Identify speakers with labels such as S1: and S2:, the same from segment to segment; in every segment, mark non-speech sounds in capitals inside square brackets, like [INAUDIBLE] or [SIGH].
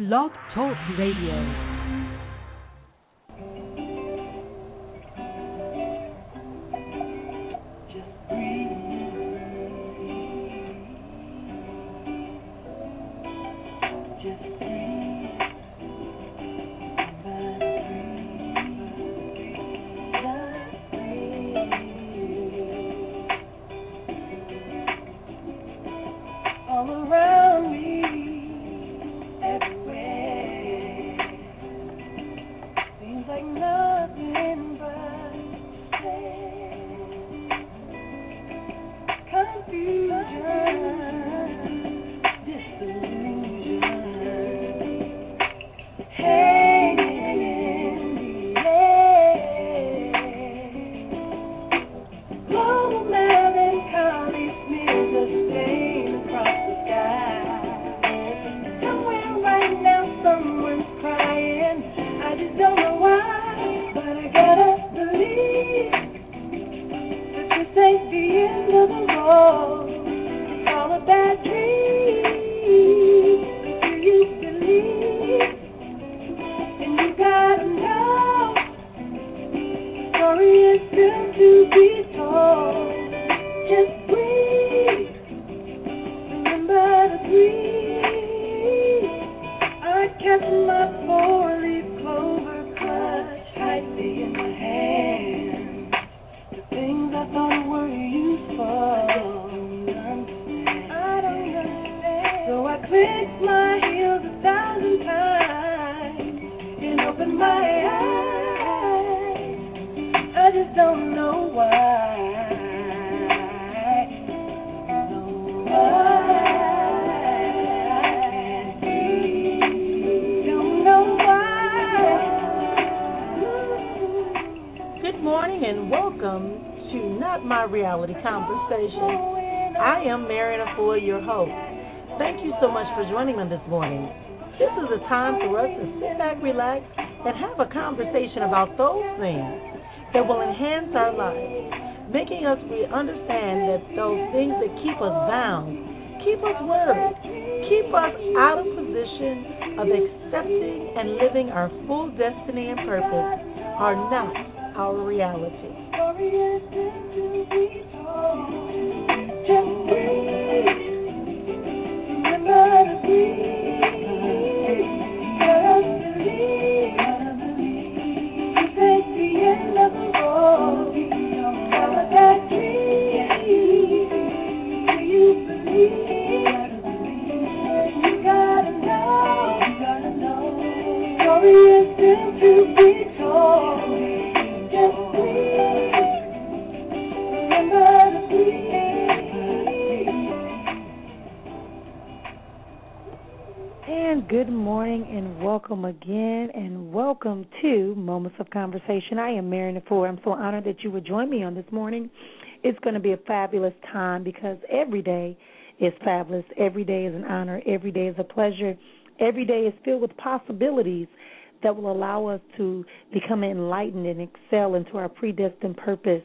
S1: Blog Talk Radio.
S2: Reality Conversation.
S1: I
S2: am Marrian Efua, your host. Thank you so much for joining me this morning. This is a time for us to sit back, relax, about those things that will enhance our lives, making us we understand that those things that keep us bound, keep us worried, keep us out of position of accepting and living our full destiny and purpose are not our reality. Of Conversation. I am Marion Ford. I'm so honored that you would join me on this morning. It's going to be a fabulous time because every day is fabulous. Every day is an honor. Every day is a pleasure. Every day is filled with possibilities that will allow us to become enlightened and excel into our predestined purpose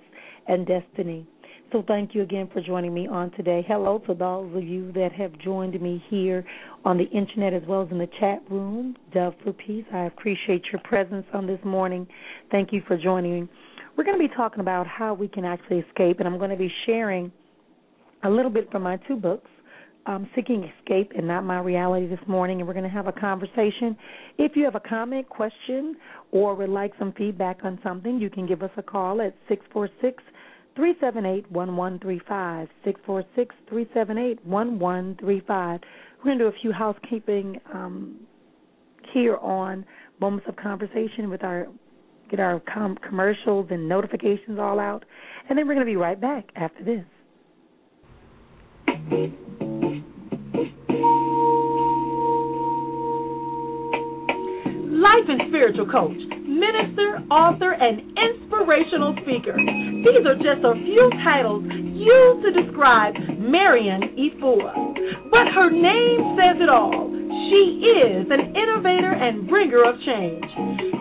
S2: and destiny. So thank you again for joining me on today. Hello to those of you that have joined me here on the internet as well as in the chat room. Dove for Peace, I appreciate your presence on this morning. Thank you for joining me. We're going to be talking about how we can actually escape, and I'm going to be sharing a little bit from my two books um, Seeking Escape and Not My Reality this morning, and we're going to have a conversation. If you have a comment, question, or would like some feedback on something, you can give us a call at 646 378 1135. 646 378 1135. We're going to do a few housekeeping um, here on Moments of Conversation with our get our com- commercials and notifications all out, and then we're going to be right back after this.
S3: Life and spiritual coach, minister, author, and inspirational speaker. These are just a few titles used to describe Marrian Efua. But her name says it all. She is an innovator and bringer of change.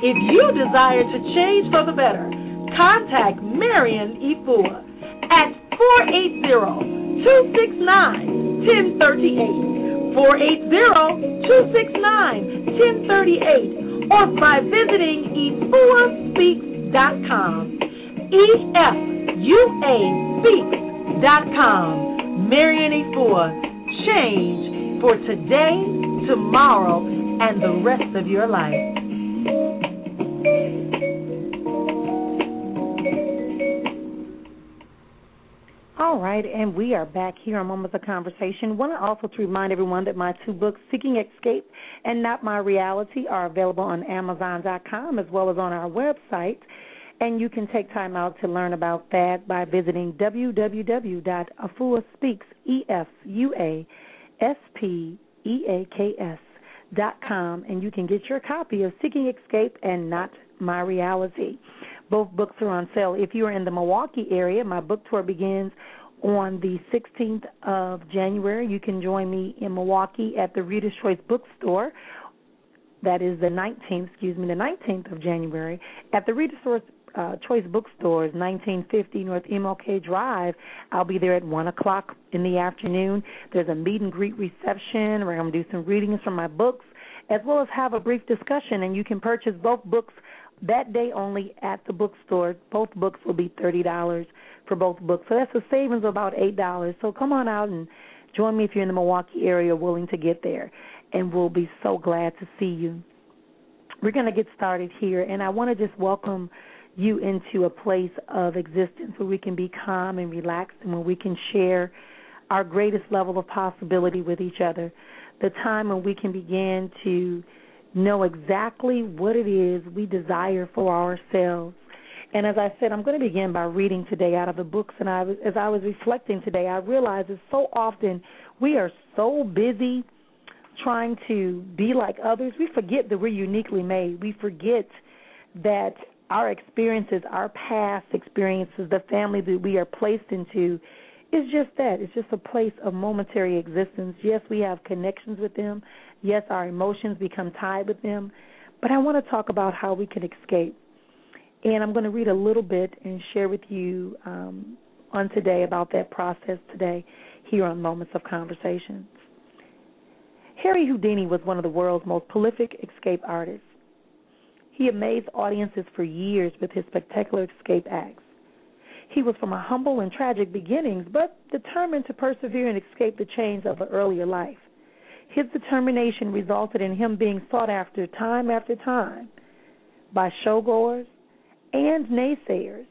S3: If you desire to change for the better, contact Marrian Efua at 480 269 1038. 480 269 1038 or by visiting efuaspeaks.com. E-F-U-A Speaks.com. Marrian Efua, change for today, tomorrow, and the rest of your life.
S2: All right, and we are back here on Moments of Conversation. I want to also to remind everyone that my two books, Seeking Escape and Not My Reality, are available on Amazon.com as well as on our website. And you can take time out to learn about that by visiting www.efuaspeaks, E-F-U-A-S-P-E-A-K-S dot com, and you can get your copy of Seeking Escape and Not My Reality. Both books are on sale. If you are in the Milwaukee area, my book tour begins on the 16th of January. You can join me in Milwaukee at the Reader's Choice Bookstore. That is the 19th, excuse me, the 19th of January at the Reader's Choice uh, Choice Bookstores, 1950 North MLK Drive. I'll be there at 1 o'clock in the afternoon. There's a meet and greet reception where I'm going to do some readings from my books, as well as have a brief discussion. And you can purchase both books that day only at the bookstore. Both books will be $30 for both books. So that's a savings of about $8. So come on out and join me if you're in the Milwaukee area willing to get there. And we'll be so glad to see you. We're going to get started here, and I want to just welcome you into a place of existence where we can be calm and relaxed and where we can share our greatest level of possibility with each other. The time when we can begin to know exactly what it is we desire for ourselves. And as I said, I'm going to begin by reading today out of the books. And I as I was reflecting today, I realized that so often we are so busy trying to be like others, we forget that we're uniquely made. We forget that our experiences, our past experiences, the family that we are placed into is just that. It's just a place of momentary existence. Yes, we have connections with them. Yes, our emotions become tied with them. But I want to talk about how we can escape. And I'm going to read a little bit and share with you um, on today about that process today here on Moments of Conversation. Harry Houdini was one of the world's most prolific escape artists. He amazed audiences for years with his spectacular escape acts. He was from a humble and tragic beginnings, but determined to persevere and escape the chains of an earlier life. His determination resulted in him being sought after time after time by showgoers and naysayers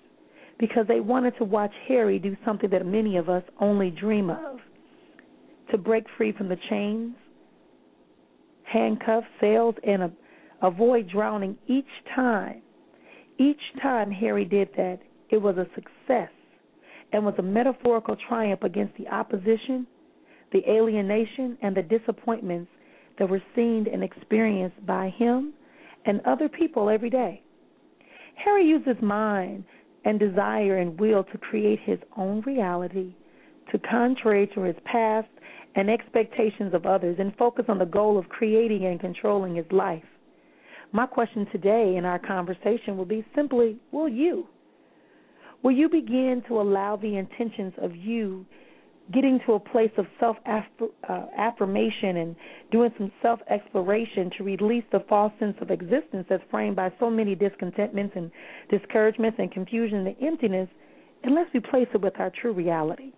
S2: because they wanted to watch Harry do something that many of us only dream of to break free from the chains, handcuffs, sails, and avoid drowning each time. Each time Harry did that, it was a success and was a metaphorical triumph against the opposition, the alienation, and the disappointments that were seen and experienced by him and other people every day. Harry used his mind and desire and will to create his own reality, to contrary to his past and expectations of others, and focus on the goal of creating and controlling his life. My question today in our conversation will be simply Will you? Will you begin to allow the intentions of you getting to a place of self uh, affirmation and doing some self exploration to release the false sense of existence that's framed by so many discontentments and discouragements and confusion and emptiness, and let's replace it with our true reality.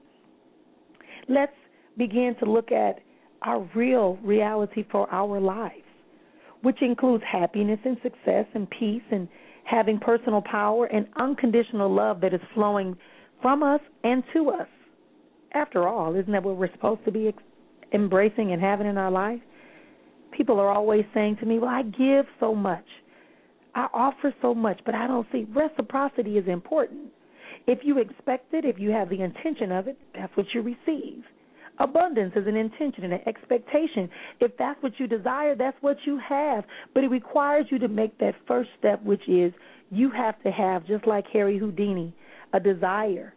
S2: Let's begin to look at our real reality for our lives which includes happiness and success and peace and having personal power and unconditional love that is flowing from us and to us. After all, isn't that what we're supposed to be embracing and having in our life? People are always saying to me, Well, I give so much. I offer so much, but I don't see reciprocity is important. If you expect it, if you have the intention of it, that's what you receive. Abundance is an intention and an expectation. If that's what you desire, that's what you have. But it requires you to make that first step, which is you have to have, just like Harry Houdini, a desire.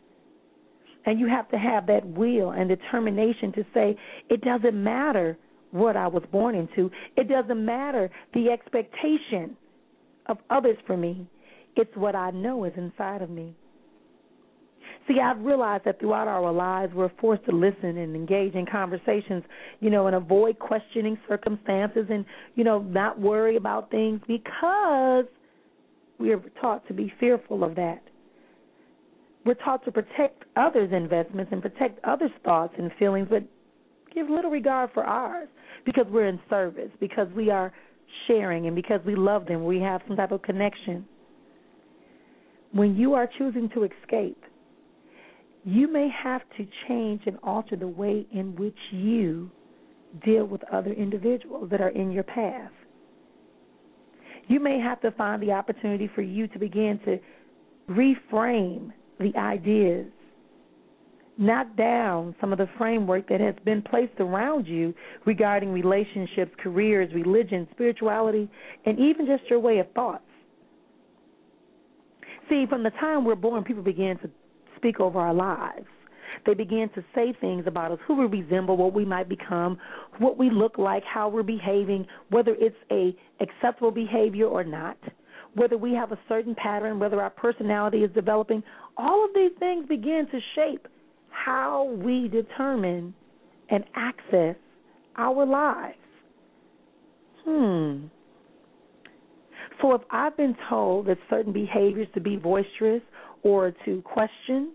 S2: And you have to have that will and determination to say, it doesn't matter what I was born into, it doesn't matter the expectation of others for me. It's what I know is inside of me. See, I've realized that throughout our lives, we're forced to listen and engage in conversations, you know, and avoid questioning circumstances and, you know, not worry about things because we are taught to be fearful of that. We're taught to protect others' investments and protect others' thoughts and feelings, but give little regard for ours because we're in service, because we are sharing, and because we love them. We have some type of connection. When you are choosing to escape, you may have to change and alter the way in which you deal with other individuals that are in your path. You may have to find the opportunity for you to begin to reframe the ideas, knock down some of the framework that has been placed around you regarding relationships, careers, religion, spirituality, and even just your way of thoughts. See, from the time we're born, people begin to speak over our lives. They begin to say things about us, who we resemble, what we might become, what we look like, how we're behaving, whether it's a acceptable behavior or not, whether we have a certain pattern, whether our personality is developing. All of these things begin to shape how we determine and access our lives. Hmm. So if I've been told that certain behaviors to be boisterous or to question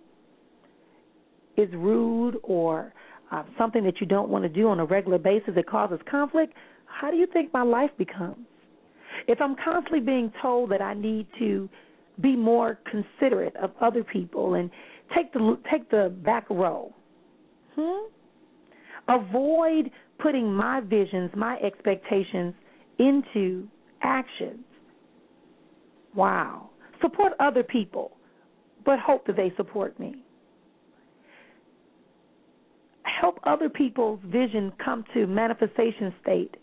S2: is rude or uh, something that you don't want to do on a regular basis that causes conflict, how do you think my life becomes? If I'm constantly being told that I need to be more considerate of other people and take the take the back row, hmm? avoid putting my visions, my expectations into actions. Wow. Support other people but hope that they support me. Help other people's vision come to manifestation state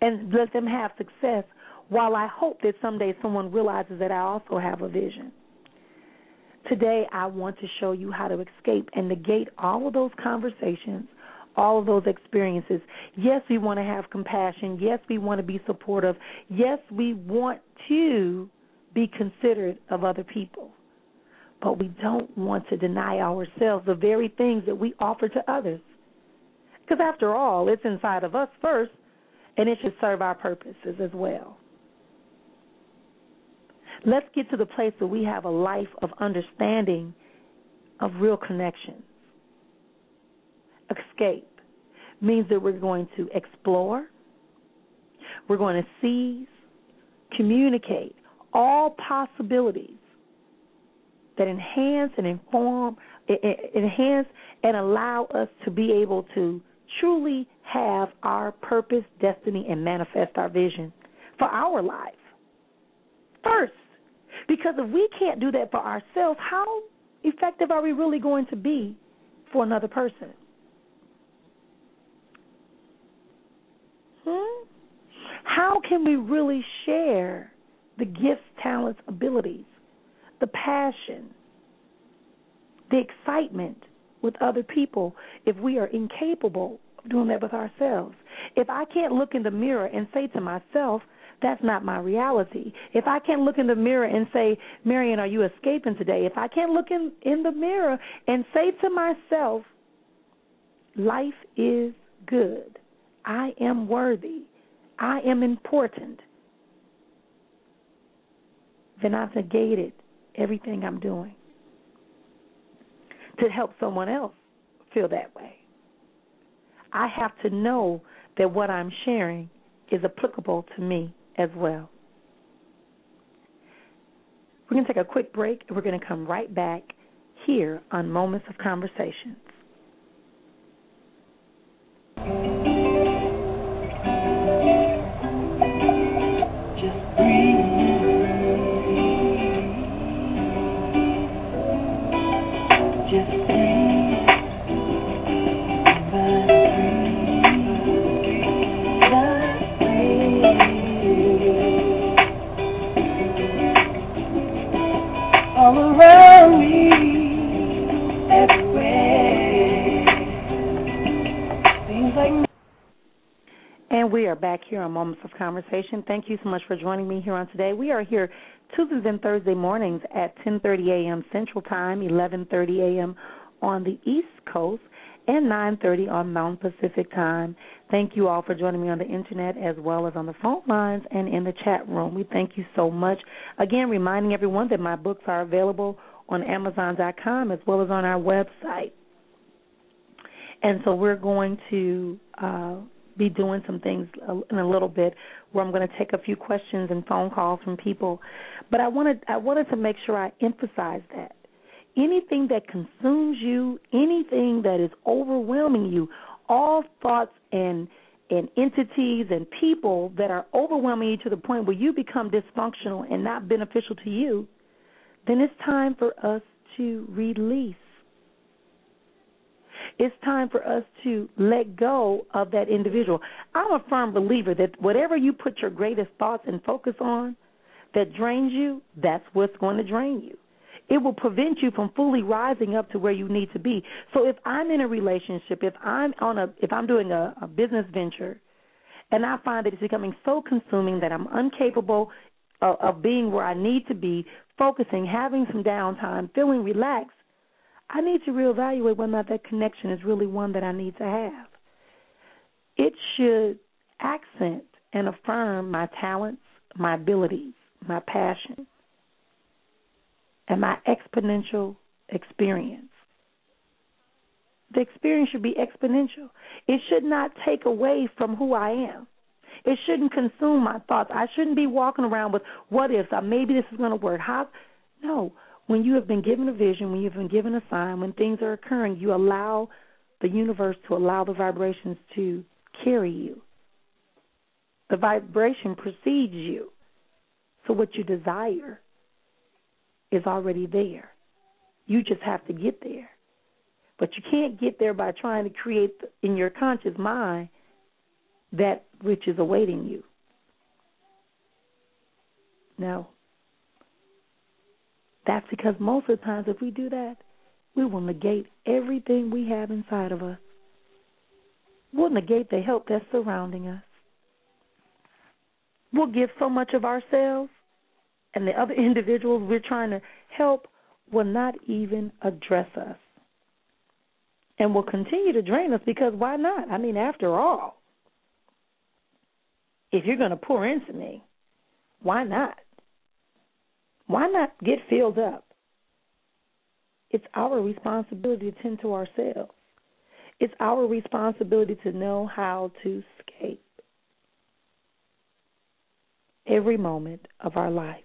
S2: and let them have success while I hope that someday someone realizes that I also have a vision. Today, I want to show you how to escape and negate all of those conversations, all of those experiences. Yes, we want to have compassion. Yes, we want to be supportive. Yes, we want to be considerate of other people but we don't want to deny ourselves the very things that we offer to others. Because after all, it's inside of us first, and it should serve our purposes as well. Let's get to the place where we have a life of understanding of real connections. Escape means that we're going to explore, we're going to seize, communicate all possibilities that enhance and inform, enhance and allow us to be able to truly have our purpose, destiny, and manifest our vision for our life. First, because if we can't do that for ourselves, how effective are we really going to be for another person? Hmm? How can we really share the gifts, talents, abilities the passion, the excitement with other people if we are incapable of doing that with ourselves. If I can't look in the mirror and say to myself, that's not my reality. If I can't look in the mirror and say, Marion, are you escaping today? If I can't look in, in the mirror and say to myself, life is good. I am worthy. I am important. Then I've negated everything I'm doing to help someone else feel that way. I have to know that what I'm sharing is applicable to me as well. We're going to take a quick break and we're going to come right back here on Moments of Conversations. Here on Moments of Conversation. Thank you so much for joining me here on today. We are here Tuesdays and Thursday mornings at 10:30 a.m. Central Time, 11:30 a.m. on the East Coast, and 9:30 on Mountain Pacific Time. Thank you all for joining me on the internet as well as on the phone lines and in the chat room. We thank you so much. Again, reminding everyone that my books are available on Amazon.com as well as on our website. And so we're going to uh, be doing some things in a little bit where I'm going to take a few questions and phone calls from people. But I wanted I wanted to make sure I emphasize that anything that consumes you, anything that is overwhelming you, all thoughts and and entities and people that are overwhelming you to the point where you become dysfunctional and not beneficial to you, then it's time for us to release. It's time for us to let go of that individual. I'm a firm believer that whatever you put your greatest thoughts and focus on that drains you, that's what's going to drain you. It will prevent you from fully rising up to where you need to be. So if I'm in a relationship, if I'm on a if I'm doing a, a business venture and I find that it's becoming so consuming that I'm incapable of, of being where I need to be, focusing, having some downtime, feeling relaxed, I need to reevaluate whether or not that connection is really one that I need to have. It should accent and affirm my talents, my abilities, my passion, and my exponential experience. The experience should be exponential. It should not take away from who I am. It shouldn't consume my thoughts. I shouldn't be walking around with what ifs. Uh, maybe this is going to work. How? No. When you have been given a vision, when you've been given a sign, when things are occurring, you allow the universe to allow the vibrations to carry you. The vibration precedes you. So what you desire is already there. You just have to get there. But you can't get there by trying to create in your conscious mind that which is awaiting you. No. That's because most of the times, if we do that, we will negate everything we have inside of us. We'll negate the help that's surrounding us. We'll give so much of ourselves, and the other [LAUGHS] individuals we're trying to help will not even address us and will continue to drain us because why not? I mean, after all, if you're going to pour into me, why not? Why not get filled up? It's our responsibility to tend to ourselves. It's our responsibility to know how to escape every moment of our life.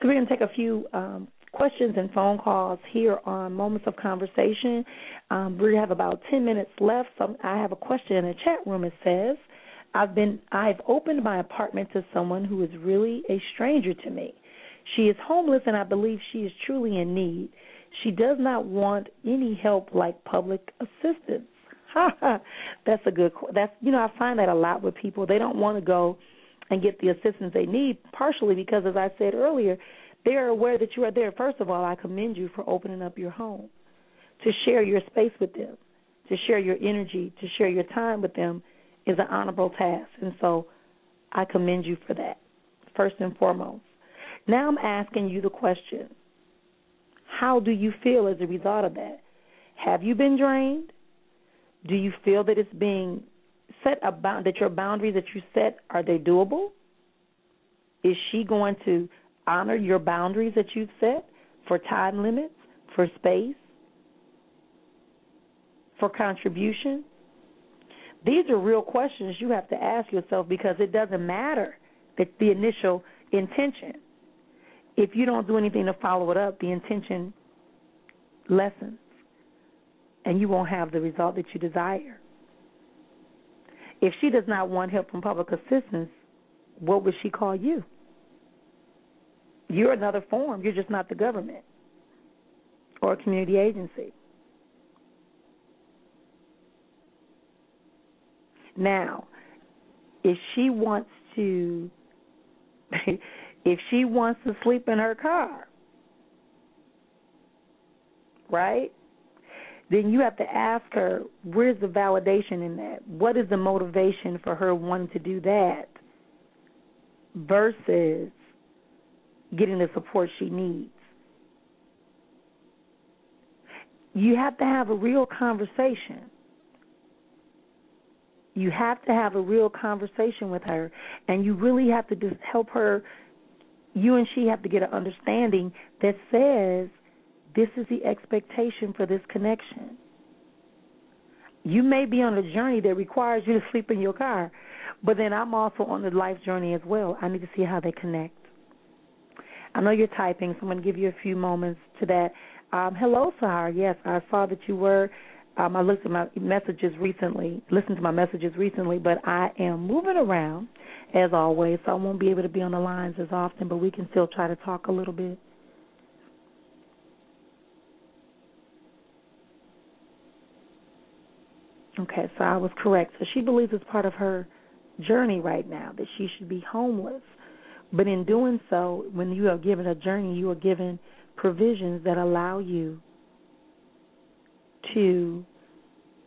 S2: So we're going to take a few um, questions and phone calls here on Moments of Conversation. Um, we have about 10 minutes left. So I have a question in the chat room. It says, I've been I've opened my apartment to someone who is really a stranger to me. She is homeless and I believe she is truly in need. She does not want any help like public assistance. [LAUGHS] that's a good that's you know I find that a lot with people. They don't want to go and get the assistance they need partially because as I said earlier, they are aware that you are there. First of all, I commend you for opening up your home to share your space with them, to share your energy, to share your time with them is an honorable task. And so I commend you for that, first and foremost. Now I'm asking you the question How do you feel as a result of that? Have you been drained? Do you feel that it's being set about that your boundaries that you set are they doable? Is she going to honor your boundaries that you've set for time limits, for space, for contribution? These are real questions you have to ask yourself because it doesn't matter that the initial intention. If you don't do anything to follow it up, the intention lessens and you won't have the result that you desire. If she does not want help from public assistance, what would she call you? You're another form, you're just not the government or a community agency. Now, if she wants to [LAUGHS] if she wants to sleep in her car, right? then you have to ask her where's the validation in that? What is the motivation for her wanting to do that versus getting the support she needs? You have to have a real conversation. You have to have a real conversation with her, and you really have to just help her. You and she have to get an understanding that says this is the expectation for this connection. You may be on a journey that requires you to sleep in your car, but then I'm also on the life journey as well. I need to see how they connect. I know you're typing, so I'm going to give you a few moments to that. Um, hello, Sahar. Yes, I saw that you were. Um, I looked at my messages recently, listened to my messages recently, but I am moving around as always, so I won't be able to be on the lines as often, but we can still try to talk a little bit. Okay, so I was correct. So she believes it's part of her journey right now that she should be homeless. But in doing so, when you are given a journey, you are given provisions that allow you to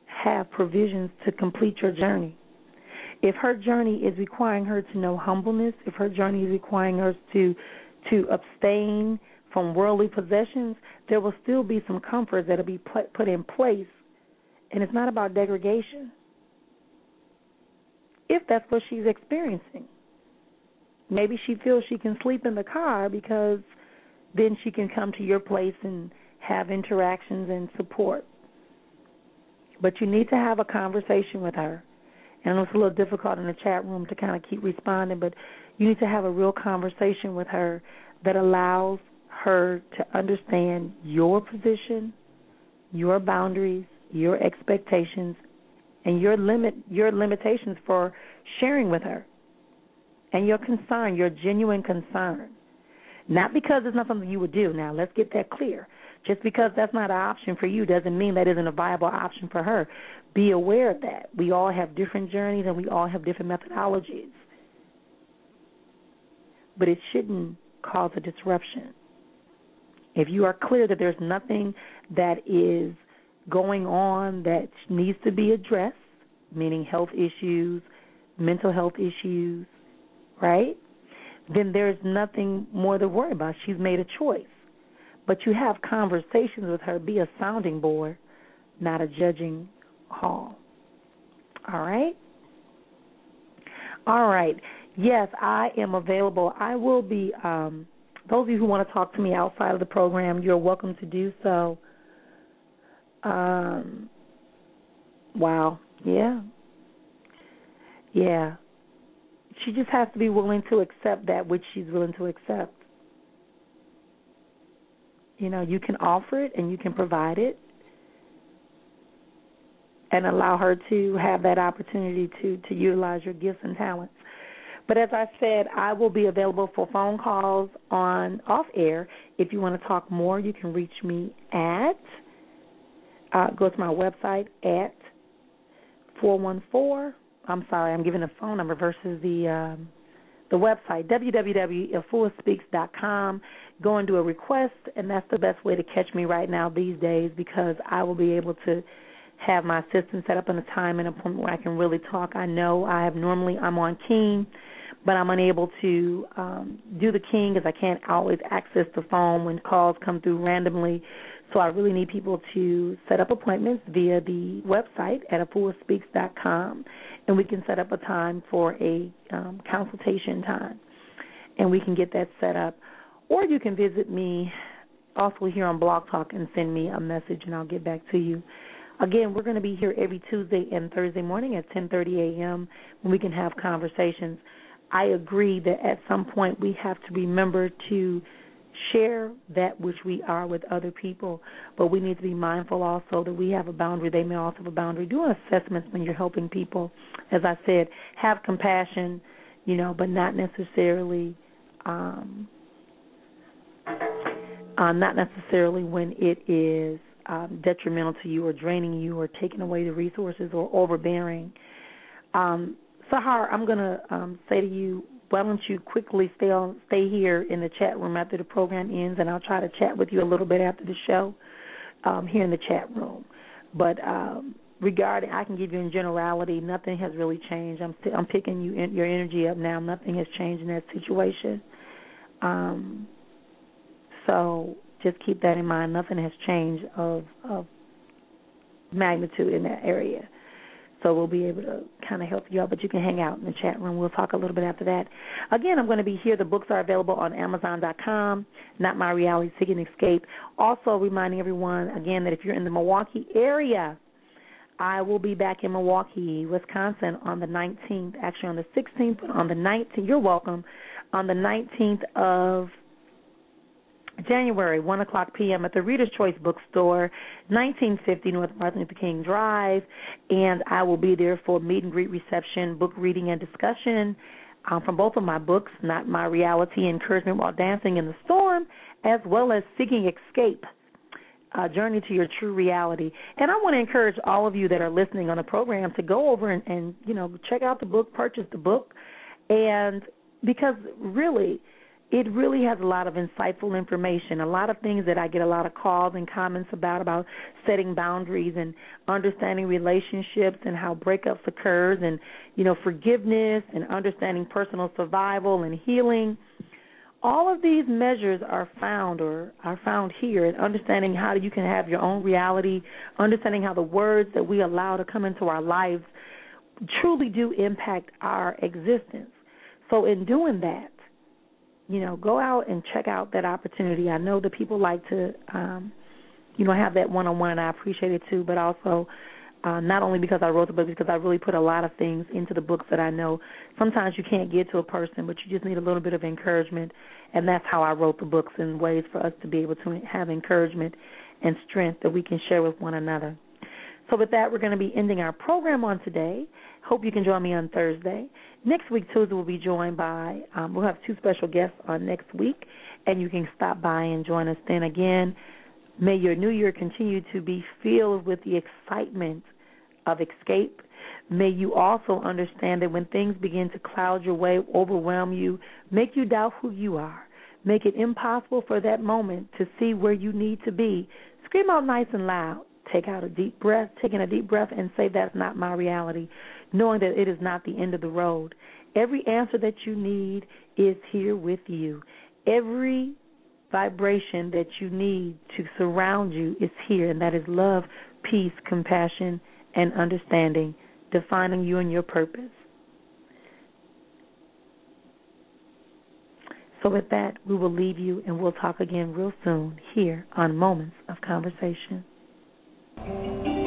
S2: have provisions to complete your journey. If her journey is requiring her to know humbleness, if her journey is requiring her to to abstain from worldly possessions, there will still be some comforts that will be put, put in place and it's not about degradation. If that's what she's experiencing. Maybe she feels she can sleep in the car because then she can come to your place and have interactions and support. But you need to have a conversation with her. And it's a little difficult in the chat room to kind of keep responding, but you need to have a real conversation with her that allows her to understand your position, your boundaries, your expectations and your limit your limitations for sharing with her and your concern, your genuine concern. Not because it's not something you would do. Now, let's get that clear. Just because that's not an option for you doesn't mean that isn't a viable option for her. Be aware of that. We all have different journeys and we all have different methodologies. But it shouldn't cause a disruption. If you are clear that there's nothing that is going on that needs to be addressed, meaning health issues, mental health issues, right? Then there's nothing more to worry about. She's made a choice. But you have conversations with her, be a sounding board, not a judging hall. All right? All right. Yes, I am available. I will be um those of you who want to talk to me outside of the program, you're welcome to do so. Um, wow. Yeah. Yeah. She just has to be willing to accept that which she's willing to accept. You know, you can offer it and you can provide it and allow her to have that opportunity to to utilize your gifts and talents. But as I said, I will be available for phone calls on off air. If you want to talk more, you can reach me at uh, go to my website at 414. I'm sorry, I'm giving the phone number versus the um, the website www.efuaspeaks.com. Go and do a request, and that's the best way to catch me right now these days because I will be able to have my assistant set up in a time and appointment where I can really talk. I know I have normally I'm on King, but I'm unable to um, do the King as I can't always access the phone when calls come through randomly so I really need people to set up appointments via the website at efuaspeaks.com, and we can set up a time for a um, consultation time, and we can get that set up. Or you can visit me also here on Blog Talk and send me a message, and I'll get back to you. Again, we're going to be here every Tuesday and Thursday morning at 10:30 a.m. when we can have conversations. I agree that at some point we have to remember to share that which we are with other people, but we need to be mindful also that we have a boundary. They may also have a boundary. Do assessments when you're helping people. As I said, have compassion, you know, but not necessarily, um, uh, not necessarily when it is um, detrimental to you or draining you or taking away the resources or overbearing. Um, Sahar, I'm going to um, say to you why don't you quickly stay on stay here in the chat room after the program ends and I'll try to chat with you a little bit after the show um, here in the chat room. But um, regarding, I can give you in generality, nothing has really changed. I'm I'm picking you in, your energy up now. Nothing has changed in that situation. Um, so just keep that in mind. Nothing has changed of of magnitude in that area. So we'll be able to kind of help you out, but you can hang out in the chat room. We'll talk a little bit after that. Again, I'm going to be here. The books are available on Amazon.com, Not My Reality, Seeking Escape. Also reminding everyone, again, that if you're in the Milwaukee area, I will be back in Milwaukee, Wisconsin on the 19th, actually on the 16th, but on the 19th, you're welcome, on the 19th of January, 1 o'clock p.m. at the Reader's Choice Bookstore, 1950 North Martin Luther King Drive. And I will be there for meet and greet reception, book reading, and discussion um, from both of my books, Not My Reality, Encouragement While Dancing in the Storm, as well as Seeking Escape. Uh, journey to your true reality. And I want to encourage all of you that are listening on the program to go over and, and you know check out the book, purchase the book, and because really it really has a lot of insightful information, a lot of things that I get a lot of calls and comments about about setting boundaries and understanding relationships and how breakups occurs and you know forgiveness and understanding personal survival and healing. All of these measures are found or are found here and understanding how you can have your own reality, understanding how the words that we allow to come into our lives truly do impact our existence. So in doing that, you know, go out and check out that opportunity. I know that people like to, um, you know, have that one on one, and I appreciate it too. But also, uh, not only because I wrote the book, because I really put a lot of things into the books that I know sometimes you can't get to a person, but you just need a little bit of encouragement, and that's how I wrote the books in ways for us to be able to have encouragement and strength that we can share with one another. So, with that, we're going to be ending our program on today. Hope you can join me on Thursday. Next week, Tuesday, we'll be joined by, um, we'll have two special guests on next week, and you can stop by and join us then again. May your new year continue to be filled with the excitement of escape. May you also understand that when things begin to cloud your way, overwhelm you, make you doubt who you are, make it impossible for that moment to see where you need to be, scream out nice and loud. Take out a deep breath, taking a deep breath, and say, That's not my reality knowing that it is not the end of the road. Every answer that you need is here with you. Every vibration that you need to surround you is here, and that is love, peace, compassion, and understanding, defining you and your purpose. So, with that, we will leave you and we'll talk again real soon here on Moments of Conversation. All around.